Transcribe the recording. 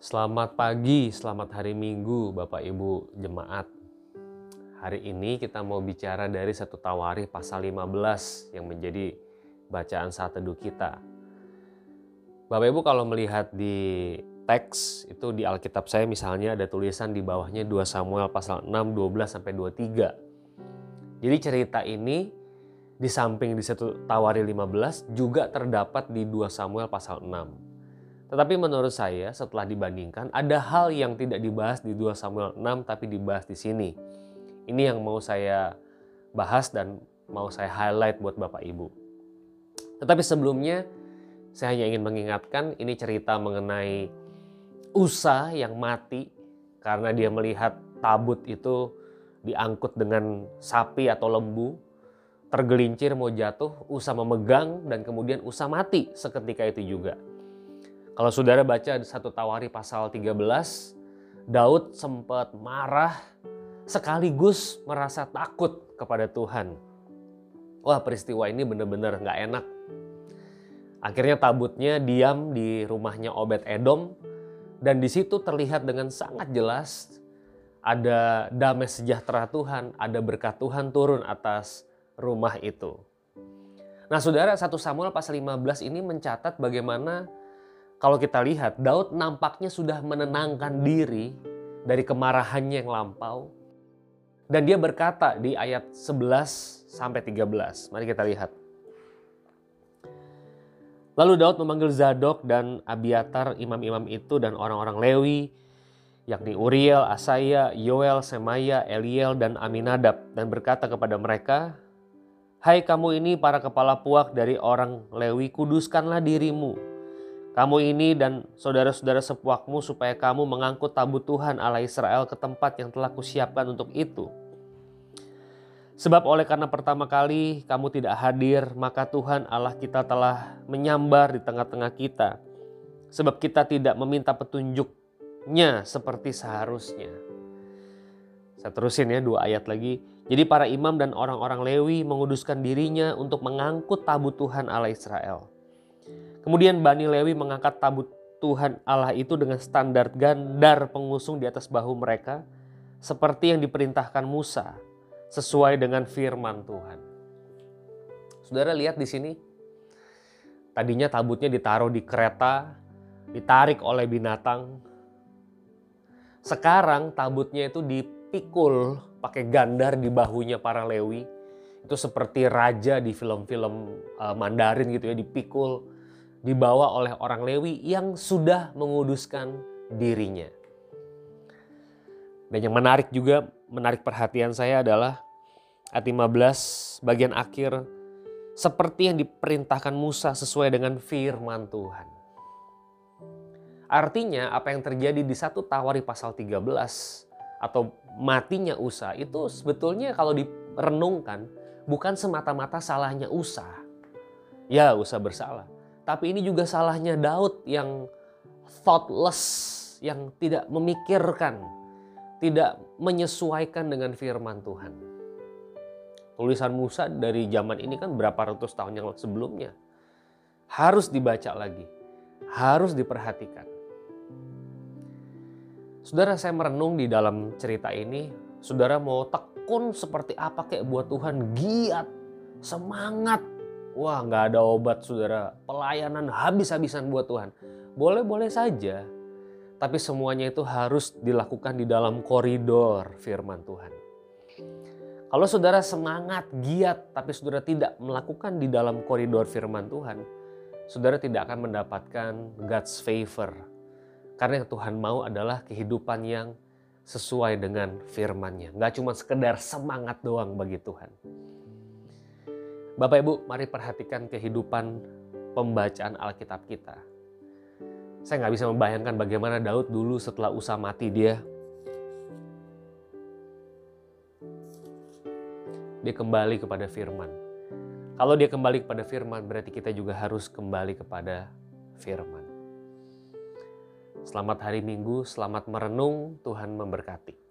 Selamat pagi, selamat hari Minggu Bapak Ibu jemaat. Hari ini kita mau bicara dari satu Tawarikh pasal 15 yang menjadi bacaan saat teduh kita. Bapak Ibu kalau melihat di teks itu di Alkitab saya misalnya ada tulisan di bawahnya 2 Samuel pasal 6 12 sampai 23. Jadi cerita ini di samping di satu Tawarikh 15 juga terdapat di 2 Samuel pasal 6. Tetapi menurut saya setelah dibandingkan ada hal yang tidak dibahas di 2 Samuel 6 tapi dibahas di sini. Ini yang mau saya bahas dan mau saya highlight buat Bapak Ibu. Tetapi sebelumnya saya hanya ingin mengingatkan ini cerita mengenai Usa yang mati karena dia melihat tabut itu diangkut dengan sapi atau lembu tergelincir mau jatuh, Usa memegang dan kemudian Usa mati seketika itu juga. Kalau saudara baca satu Tawari pasal 13, Daud sempat marah sekaligus merasa takut kepada Tuhan. Wah peristiwa ini benar-benar nggak enak. Akhirnya tabutnya diam di rumahnya Obed Edom dan di situ terlihat dengan sangat jelas ada damai sejahtera Tuhan, ada berkat Tuhan turun atas rumah itu. Nah saudara, satu Samuel pasal 15 ini mencatat bagaimana kalau kita lihat Daud nampaknya sudah menenangkan diri dari kemarahannya yang lampau. Dan dia berkata di ayat 11 sampai 13. Mari kita lihat. Lalu Daud memanggil Zadok dan Abiatar imam-imam itu dan orang-orang Lewi yakni Uriel, Asaya, Yoel, Semaya, Eliel, dan Aminadab dan berkata kepada mereka, Hai kamu ini para kepala puak dari orang Lewi, kuduskanlah dirimu kamu ini dan saudara-saudara sepuakmu supaya kamu mengangkut tabut Tuhan Allah Israel ke tempat yang telah kusiapkan untuk itu. Sebab oleh karena pertama kali kamu tidak hadir, maka Tuhan Allah kita telah menyambar di tengah-tengah kita. Sebab kita tidak meminta petunjuknya seperti seharusnya. Saya terusin ya dua ayat lagi. Jadi para imam dan orang-orang Lewi menguduskan dirinya untuk mengangkut tabut Tuhan Allah Israel. Kemudian Bani Lewi mengangkat tabut Tuhan Allah itu dengan standar gandar pengusung di atas bahu mereka seperti yang diperintahkan Musa sesuai dengan firman Tuhan. Saudara lihat di sini. Tadinya tabutnya ditaruh di kereta, ditarik oleh binatang. Sekarang tabutnya itu dipikul pakai gandar di bahunya para Lewi. Itu seperti raja di film-film uh, Mandarin gitu ya, dipikul dibawa oleh orang Lewi yang sudah menguduskan dirinya. Dan yang menarik juga, menarik perhatian saya adalah ayat 15 bagian akhir seperti yang diperintahkan Musa sesuai dengan firman Tuhan. Artinya apa yang terjadi di satu Tawari pasal 13 atau matinya Usa itu sebetulnya kalau direnungkan bukan semata-mata salahnya Usa. Ya Usa bersalah tapi ini juga salahnya Daud yang thoughtless, yang tidak memikirkan, tidak menyesuaikan dengan firman Tuhan. Tulisan Musa dari zaman ini kan berapa ratus tahun yang sebelumnya. Harus dibaca lagi, harus diperhatikan. Saudara saya merenung di dalam cerita ini, saudara mau tekun seperti apa kayak buat Tuhan, giat, semangat, Wah nggak ada obat saudara, pelayanan habis-habisan buat Tuhan. Boleh-boleh saja, tapi semuanya itu harus dilakukan di dalam koridor firman Tuhan. Kalau saudara semangat, giat, tapi saudara tidak melakukan di dalam koridor firman Tuhan, saudara tidak akan mendapatkan God's favor. Karena yang Tuhan mau adalah kehidupan yang sesuai dengan firman-Nya. Gak cuma sekedar semangat doang bagi Tuhan. Bapak Ibu, mari perhatikan kehidupan pembacaan Alkitab kita. Saya nggak bisa membayangkan bagaimana Daud dulu setelah Usa mati dia dia kembali kepada firman. Kalau dia kembali kepada firman berarti kita juga harus kembali kepada firman. Selamat hari Minggu, selamat merenung, Tuhan memberkati.